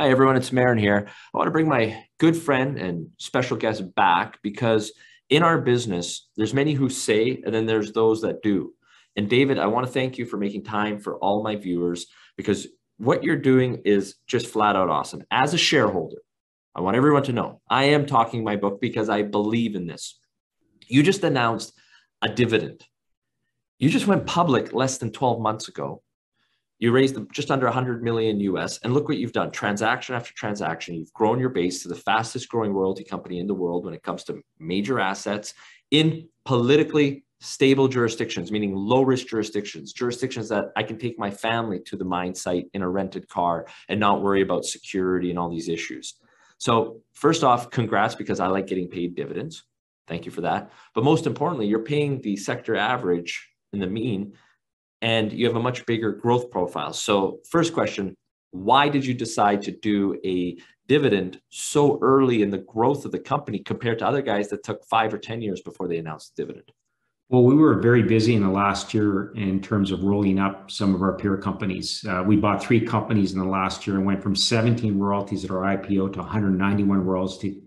Hi, everyone. It's Marin here. I want to bring my good friend and special guest back because in our business, there's many who say, and then there's those that do. And David, I want to thank you for making time for all my viewers because what you're doing is just flat out awesome. As a shareholder, I want everyone to know I am talking my book because I believe in this. You just announced a dividend. You just went public less than 12 months ago. You raised just under 100 million US, and look what you've done transaction after transaction. You've grown your base to the fastest growing royalty company in the world when it comes to major assets in politically stable jurisdictions, meaning low risk jurisdictions, jurisdictions that I can take my family to the mine site in a rented car and not worry about security and all these issues. So, first off, congrats because I like getting paid dividends. Thank you for that. But most importantly, you're paying the sector average in the mean and you have a much bigger growth profile. So, first question why did you decide to do a dividend so early in the growth of the company compared to other guys that took five or 10 years before they announced the dividend? Well, we were very busy in the last year in terms of rolling up some of our peer companies. Uh, we bought three companies in the last year and went from 17 royalties at our IPO to 191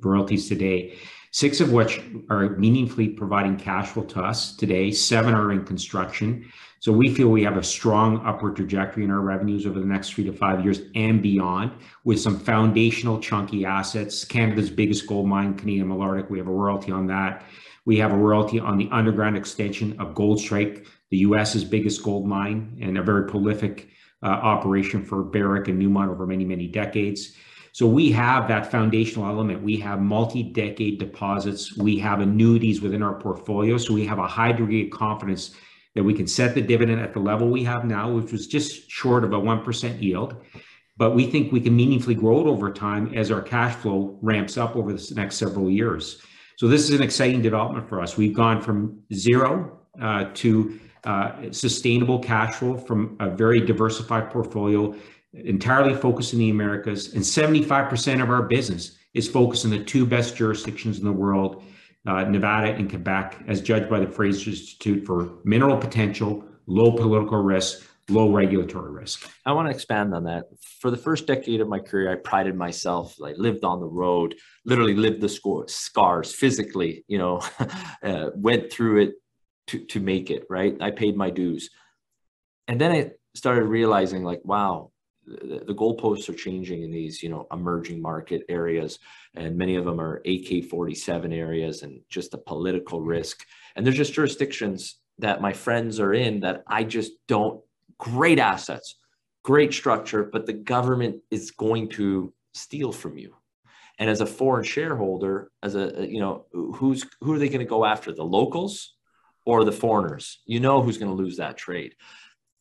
royalties today, six of which are meaningfully providing cash flow to us today. Seven are in construction. So we feel we have a strong upward trajectory in our revenues over the next three to five years and beyond with some foundational chunky assets. Canada's biggest gold mine, Canadian Malartic, we have a royalty on that. We have a royalty on the underground extension of Goldstrike, the US's biggest gold mine and a very prolific uh, operation for Barrick and Newmont over many, many decades. So we have that foundational element. We have multi-decade deposits. We have annuities within our portfolio. So we have a high degree of confidence that we can set the dividend at the level we have now, which was just short of a 1% yield. But we think we can meaningfully grow it over time as our cash flow ramps up over the next several years. So this is an exciting development for us. We've gone from zero uh, to uh, sustainable cash flow from a very diversified portfolio, entirely focused in the Americas, and 75% of our business is focused in the two best jurisdictions in the world, uh, Nevada and Quebec, as judged by the Fraser Institute for mineral potential, low political risk, low regulatory risk. I want to expand on that. For the first decade of my career, I prided myself. I lived on the road, literally lived the score, scars physically. You know, uh, went through it to to make it. Right, I paid my dues, and then I started realizing, like, wow, the, the goalposts are changing in these, you know, emerging market areas, and many of them are AK-47 areas, and just the political risk. And there's just jurisdictions that my friends are in that I just don't great assets, great structure, but the government is going to steal from you. And as a foreign shareholder, as a you know, who's who are they going to go after? The locals or the foreigners? You know who's going to lose that trade.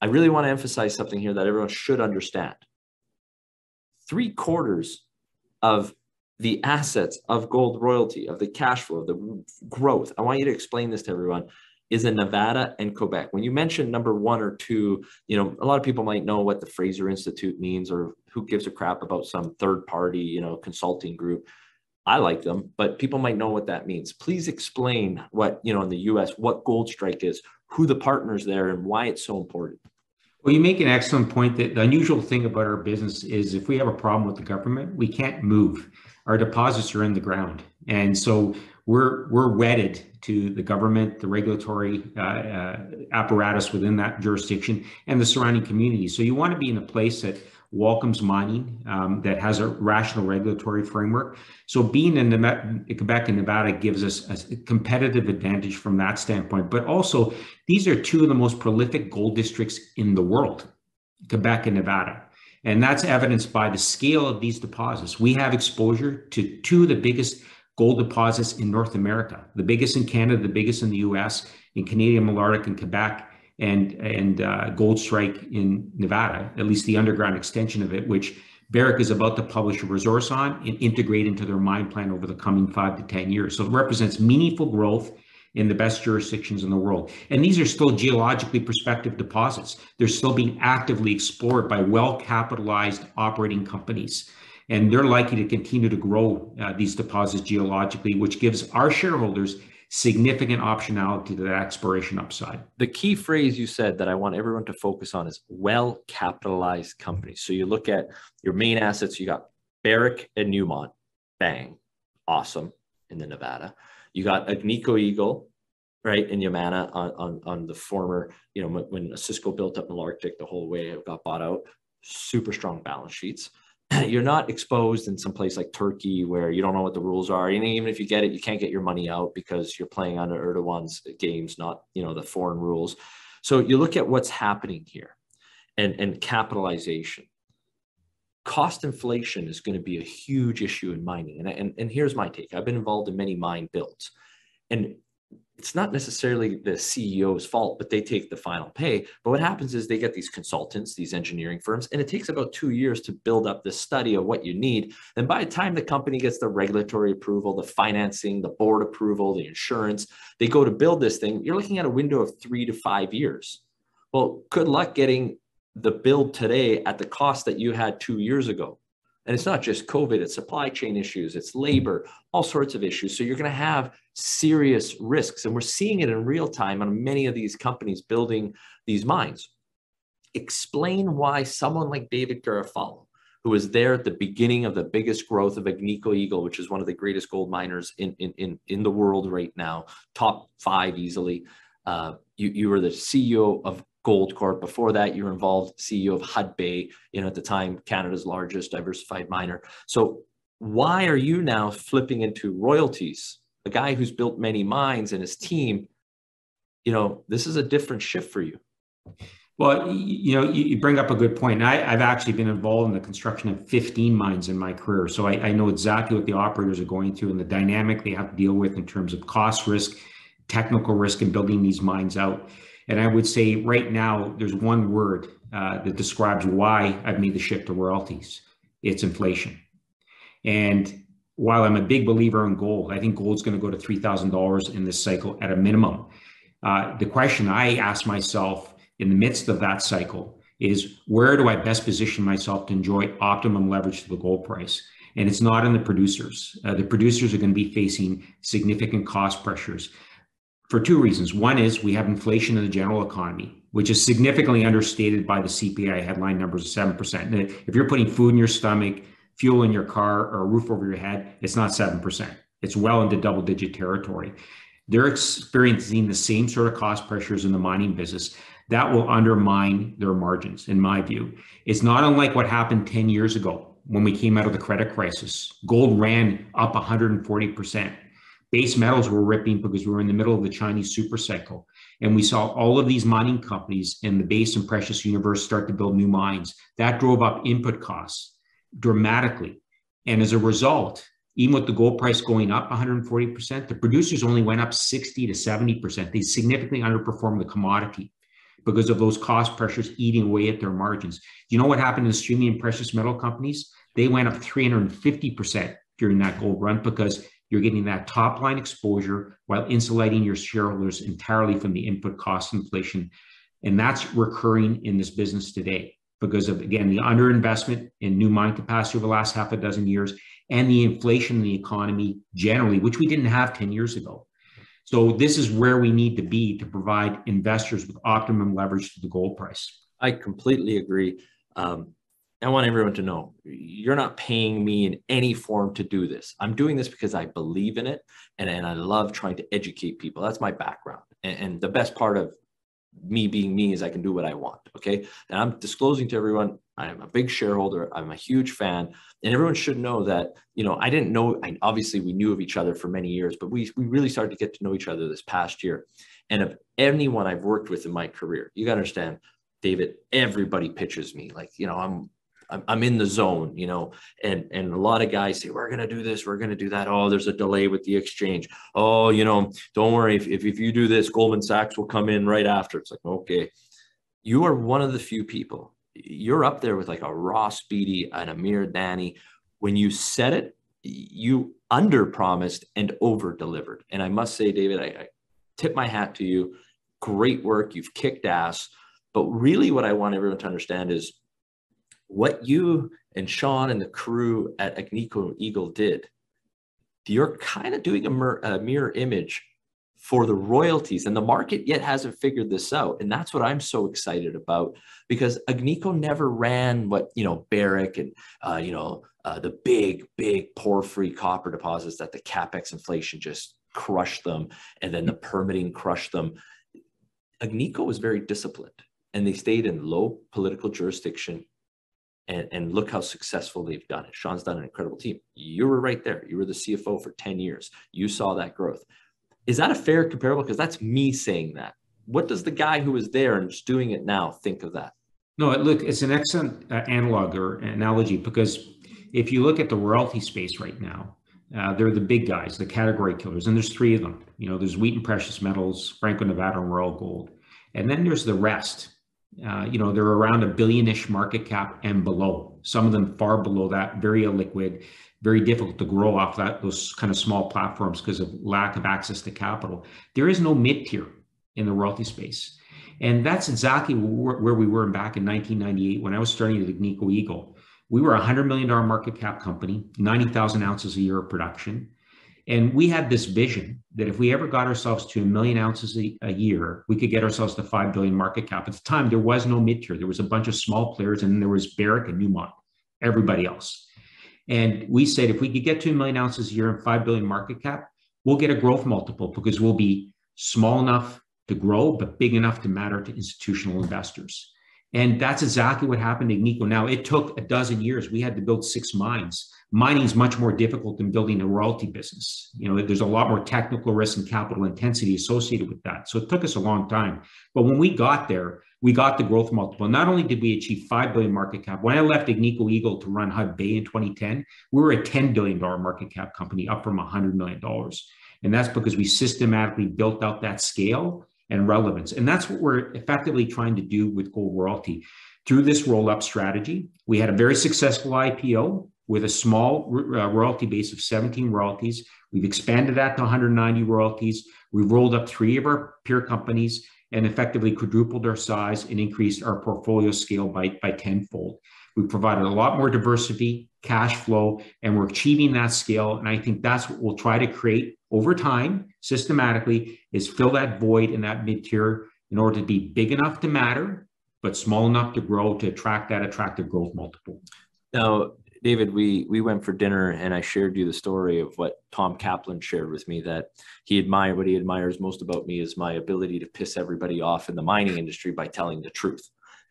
I really want to emphasize something here that everyone should understand. Three quarters of the assets of gold royalty, of the cash flow, the growth. I want you to explain this to everyone is in Nevada and Quebec. When you mention number one or two, you know, a lot of people might know what the Fraser Institute means or who gives a crap about some third party, you know, consulting group. I like them, but people might know what that means. Please explain what, you know, in the US, what Goldstrike is, who the partners there and why it's so important. Well, you make an excellent point that the unusual thing about our business is if we have a problem with the government, we can't move. Our deposits are in the ground. And so we're we're wedded to the government, the regulatory uh, uh, apparatus within that jurisdiction, and the surrounding community. So you want to be in a place that welcomes mining, um, that has a rational regulatory framework. So being in Quebec and Nevada gives us a competitive advantage from that standpoint. But also, these are two of the most prolific gold districts in the world, Quebec and Nevada. And that's evidenced by the scale of these deposits. We have exposure to two of the biggest gold deposits in North America, the biggest in Canada, the biggest in the US, in Canadian Malartic and Quebec, and, and uh, Goldstrike in Nevada, at least the underground extension of it, which Barrick is about to publish a resource on and integrate into their mine plan over the coming five to 10 years. So it represents meaningful growth in the best jurisdictions in the world. And these are still geologically prospective deposits. They're still being actively explored by well capitalized operating companies and they're likely to continue to grow uh, these deposits geologically, which gives our shareholders significant optionality to that exploration upside. The key phrase you said that I want everyone to focus on is well capitalized companies. So you look at your main assets, you got Barrick and Newmont, bang, awesome in the Nevada. You got Agnico Eagle, right, in Yamana on, on, on the former, you know, when Osisko built up Malartic the Arctic, the whole way it got bought out, super strong balance sheets. You're not exposed in some place like Turkey where you don't know what the rules are. And even if you get it, you can't get your money out because you're playing under Erdogan's games, not, you know, the foreign rules. So you look at what's happening here and, and capitalization cost inflation is going to be a huge issue in mining. And, and, and here's my take I've been involved in many mine builds. And it's not necessarily the CEO's fault, but they take the final pay. But what happens is they get these consultants, these engineering firms, and it takes about two years to build up this study of what you need. And by the time the company gets the regulatory approval, the financing, the board approval, the insurance, they go to build this thing, you're looking at a window of three to five years. Well, good luck getting the build today at the cost that you had two years ago. And it's not just COVID, it's supply chain issues, it's labor, all sorts of issues. So you're going to have serious risks. And we're seeing it in real time on many of these companies building these mines. Explain why someone like David Garofalo, who was there at the beginning of the biggest growth of Agnico Eagle, which is one of the greatest gold miners in, in, in, in the world right now, top five easily. Uh, you, you were the CEO of Goldcorp. Before that, you were involved CEO of Hudbay, you know, at the time, Canada's largest diversified miner. So why are you now flipping into royalties? A guy who's built many mines and his team, you know, this is a different shift for you. Well, you know, you bring up a good point. I, have actually been involved in the construction of 15 mines in my career. So I, I know exactly what the operators are going through and the dynamic they have to deal with in terms of cost risk, technical risk in building these mines out. And I would say right now, there's one word uh, that describes why I've made the shift to royalties it's inflation. And while I'm a big believer in gold, I think gold's going to go to $3,000 in this cycle at a minimum. Uh, the question I ask myself in the midst of that cycle is where do I best position myself to enjoy optimum leverage to the gold price? And it's not in the producers. Uh, the producers are going to be facing significant cost pressures for two reasons. One is we have inflation in the general economy, which is significantly understated by the CPI headline numbers of 7%. if you're putting food in your stomach, fuel in your car, or a roof over your head, it's not 7%. It's well into double digit territory. They're experiencing the same sort of cost pressures in the mining business that will undermine their margins, in my view. It's not unlike what happened 10 years ago when we came out of the credit crisis. Gold ran up 140%. Base metals were ripping because we were in the middle of the Chinese super cycle. And we saw all of these mining companies in the base and precious universe start to build new mines. That drove up input costs dramatically. And as a result, even with the gold price going up 140%, the producers only went up 60 to 70%. They significantly underperformed the commodity because of those cost pressures eating away at their margins. You know what happened to the streaming and precious metal companies? They went up 350% during that gold run because you're getting that top line exposure while insulating your shareholders entirely from the input cost inflation. And that's recurring in this business today because of, again, the underinvestment in new mine capacity over the last half a dozen years and the inflation in the economy generally, which we didn't have 10 years ago. So this is where we need to be to provide investors with optimum leverage to the gold price. I completely agree. Um, I want everyone to know you're not paying me in any form to do this. I'm doing this because I believe in it and, and I love trying to educate people. That's my background. And, and the best part of me being me is I can do what I want. Okay. And I'm disclosing to everyone I'm a big shareholder. I'm a huge fan. And everyone should know that, you know, I didn't know, I, obviously we knew of each other for many years, but we, we really started to get to know each other this past year. And of anyone I've worked with in my career, you got to understand, David, everybody pitches me like, you know, I'm I'm in the zone, you know, and and a lot of guys say we're gonna do this, we're gonna do that. Oh, there's a delay with the exchange. Oh, you know, don't worry. If if, if you do this, Goldman Sachs will come in right after. It's like okay, you are one of the few people. You're up there with like a Ross Beaty, an Amir Adnani. When you said it, you under promised and over delivered. And I must say, David, I, I tip my hat to you. Great work. You've kicked ass. But really, what I want everyone to understand is what you and Sean and the crew at Agnico Eagle did, you're kind of doing a, mir- a mirror image for the royalties and the market yet hasn't figured this out and that's what i'm so excited about because agnico never ran what you know barrick and uh, you know uh, the big big porphyry copper deposits that the capex inflation just crushed them and then the permitting crushed them. Agnico was very disciplined and they stayed in low political jurisdiction and, and look how successful they've done it. Sean's done an incredible team. You were right there. You were the CFO for 10 years. You saw that growth. Is that a fair comparable? Because that's me saying that. What does the guy who was there and just doing it now think of that? No, look, it's an excellent uh, analog or analogy because if you look at the royalty space right now, uh, they're the big guys, the category killers, and there's three of them. You know, there's Wheaton Precious Metals, Franco Nevada, and Royal Gold, and then there's the rest. Uh, you know, they're around a billionish market cap and below. Some of them far below that, very illiquid, very difficult to grow off that those kind of small platforms because of lack of access to capital. There is no mid tier in the royalty space, and that's exactly where we were back in 1998 when I was starting at Agnico Eagle. We were a hundred million dollar market cap company, 90,000 ounces a year of production. And we had this vision that if we ever got ourselves to a million ounces a, a, year, we could get ourselves to 5 billion market cap. At the time, there was no mid tier. There was a bunch of small players, and there was Barrick and Newmont, everybody else. And we said if we could get to a million ounces a year and 5 billion market cap, we'll get a growth multiple because we'll be small enough to grow, but big enough to matter to institutional investors. And that's exactly what happened to Agnico. Now, it took a dozen years. We had to build six mines mining is much more difficult than building a royalty business. You know, there's a lot more technical risk and capital intensity associated with that. So it took us a long time. But when we got there, we got the growth multiple. Not only did we achieve 5 billion market cap, when I left Agnico Eagle to run Hudbay in 2010, we were a $10 billion market cap company up from $100 million. And that's because we systematically built out that scale and relevance. And that's what we're effectively trying to do with Gold Royalty. Through this roll up strategy, we had a very successful IPO with a small uh, royalty base of 17 royalties. We've expanded that to 190 royalties. We've rolled up three of our peer companies and effectively quadrupled our size and increased our portfolio scale by, by tenfold. We've provided a lot more diversity, cash flow, and we're achieving that scale. And I think that's what we'll try to create over time, systematically, is fill that void in that mid-tier in order to be big enough to matter, but small enough to grow to attract that attractive growth multiple. Now, David, we we went for dinner and I shared you the story of what Tom Kaplan shared with me that he admired what he admires most about me is my ability to piss everybody off in the mining industry by telling the truth.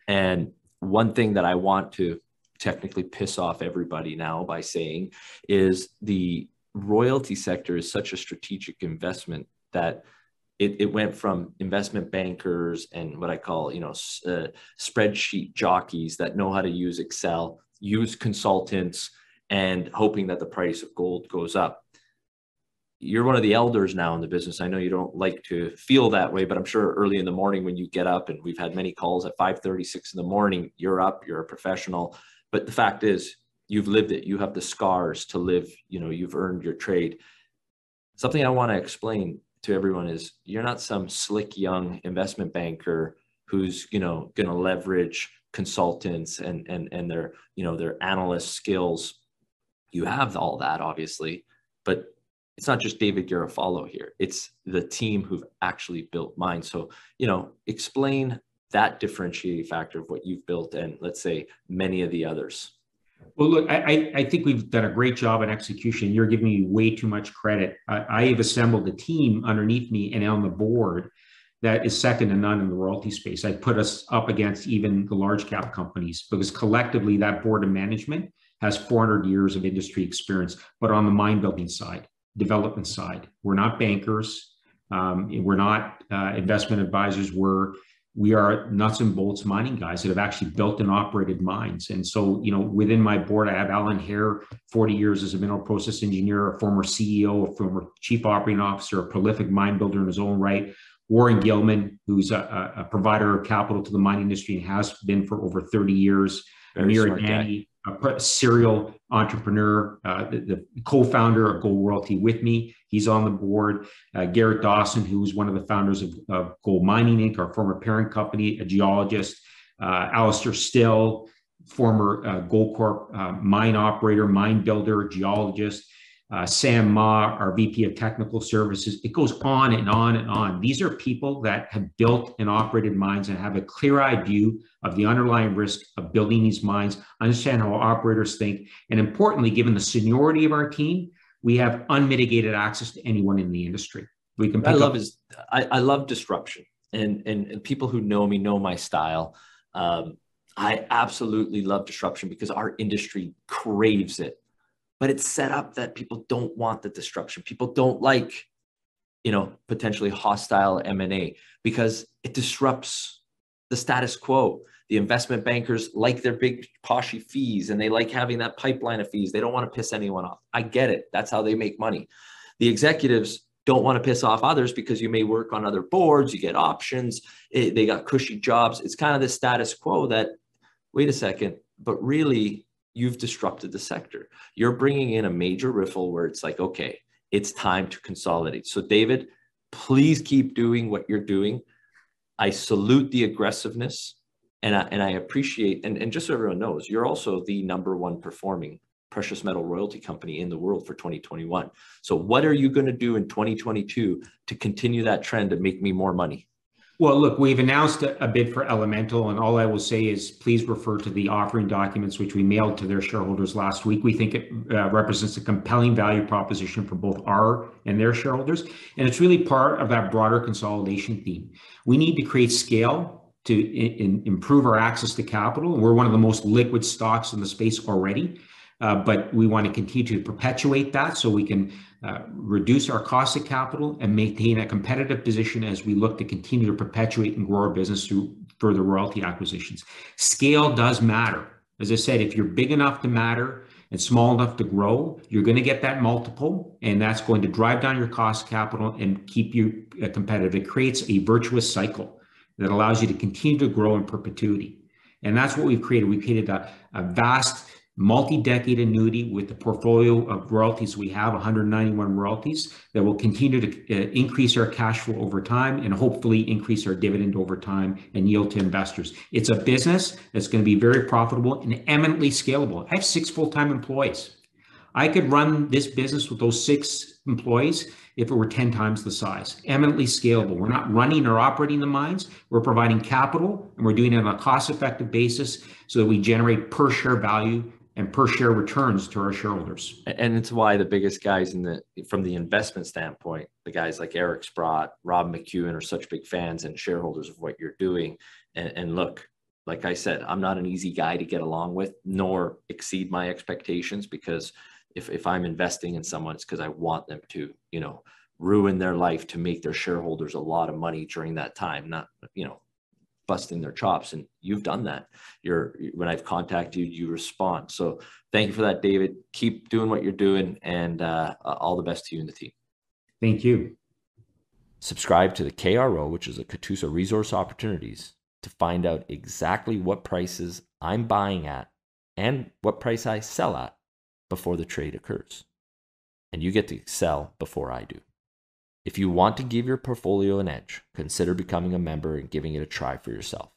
And one thing that I want to technically piss off everybody now by saying is the royalty sector is such a strategic investment that it, it went from investment bankers and what I call, you know, uh, spreadsheet jockeys that know how to use Excel use consultants and hoping that the price of gold goes up. You're one of the elders now in the business. I know you don't like to feel that way, but I'm sure early in the morning when you get up and we've had many calls at 5:36 in the morning, you're up, you're a professional. But the fact is, you've lived it. You have the scars to live, you know, you've earned your trade. Something I want to explain to everyone is you're not some slick young investment banker who's, you know, going to leverage consultants and and and their you know their analyst skills you have all that obviously but it's not just david garofalo here it's the team who've actually built mine so you know explain that differentiating factor of what you've built and let's say many of the others well, look, I, I think we've done a great job in execution. You're giving me way too much credit. I, I have assembled a team underneath me and on the board that is second to none in the royalty space. I'd put us up against even the large cap companies because collectively that board of management has 400 years of industry experience, but on the mine building side, development side, we're not bankers. Um, we're not uh, investment advisors. We're we are nuts and bolts mining guys that have actually built and operated mines. And so, you know, within my board, I have Alan Hair, 40 years as a mineral process engineer, a former CEO, a former chief operating officer, a prolific mine builder in his own right, Warren Gilman, who's a, a, provider of capital to the mining industry and has been for over 30 years. Amir Adnani, a serial entrepreneur, uh, the, the, co-founder of Gold Royalty with me. He's on the board. Uh, Garrett Dawson, who's one of the founders of, of, GoldMining Inc., our former parent company, a geologist. Uh, Alastair Still, former uh, Goldcorp uh, mine operator, mine builder, geologist. Uh, Sam Ma, our VP of Technical Services. It goes on and on and on. These are people that have built and operated mines and have a clear-eyed view of the underlying risk of building these mines, understand how operators think, and importantly, given the seniority of our team, we have unmitigated access to anyone in the industry. We can. I love is I, I love disruption, and, and and people who know me know my style. Um, I absolutely love disruption because our industry craves it but it's set up that people don't want the disruption. People don't like, you know, potentially hostile M&A because it disrupts the status quo. The investment bankers like their big poshy fees and they like having that pipeline of fees. They don't want to piss anyone off. I get it. That's how they make money. The executives don't want to piss off others because you may work on other boards, you get options, it, they got cushy jobs. It's kind of the status quo that, wait a second, but really you've disrupted the sector. You're bringing in a major riffle where it's like, okay, it's time to consolidate. So, David, please keep doing what you're doing. I salute the aggressiveness and I, and I appreciate, and, and just so everyone knows, you're also the number one performing precious metal royalty company in the world for 2021. So, what are you going to do in 2022 to continue that trend and make me more money? Well, look, we've announced a, bid for Elemental, and all I will say is please refer to the offering documents which we mailed to their shareholders last week. We think it uh, represents a compelling value proposition for both our and their shareholders, and it's really part of that broader consolidation theme. We need to create scale to in, improve our access to capital. We're one of the most liquid stocks in the space already, uh, but we want to continue to perpetuate that so we can uh, reduce our cost of capital and maintain a competitive position as we look to continue to perpetuate and grow our business through further royalty acquisitions. Scale does matter. As I said, if you're big enough to matter and small enough to grow, you're going to get that multiple, and that's going to drive down your cost capital and keep you uh, competitive. It creates a virtuous cycle that allows you to continue to grow in perpetuity. And that's what we've created. We've created a, a vast multi-decade annuity with the portfolio of royalties we have 191 royalties that will continue to uh, increase our cash flow over time and hopefully increase our dividend over time and yield to investors. It's a business that's going to be very profitable and eminently scalable. I have six full-time employees. I could run this business with those six employees if it were 10 times the size. Eminently scalable. We're not running or operating the mines. We're providing capital and we're doing it on a cost effective basis so that we generate per share value and per share returns to our shareholders. And it's why the biggest guys in the from the investment standpoint, the guys like Eric Sprott, Rob McEwen are such big fans and shareholders of what you're doing. And, and look, like I said, I'm not an easy guy to get along with, nor exceed my expectations because if, if I'm investing in someone, it's because I want them to, you know, ruin their life to make their shareholders a lot of money during that time, not, you know, busting their chops and you've done that. You're when i've contacted you you respond. So thank you for that david. Keep doing what you're doing and uh, all the best to you and the team. Thank you. Subscribe to the kro which is a Katusa resource opportunities to find out exactly what prices i'm buying at and what price i sell at before the trade occurs. And you get to sell before i do if you want to give your portfolio an edge, consider becoming a member and giving it a try for yourself.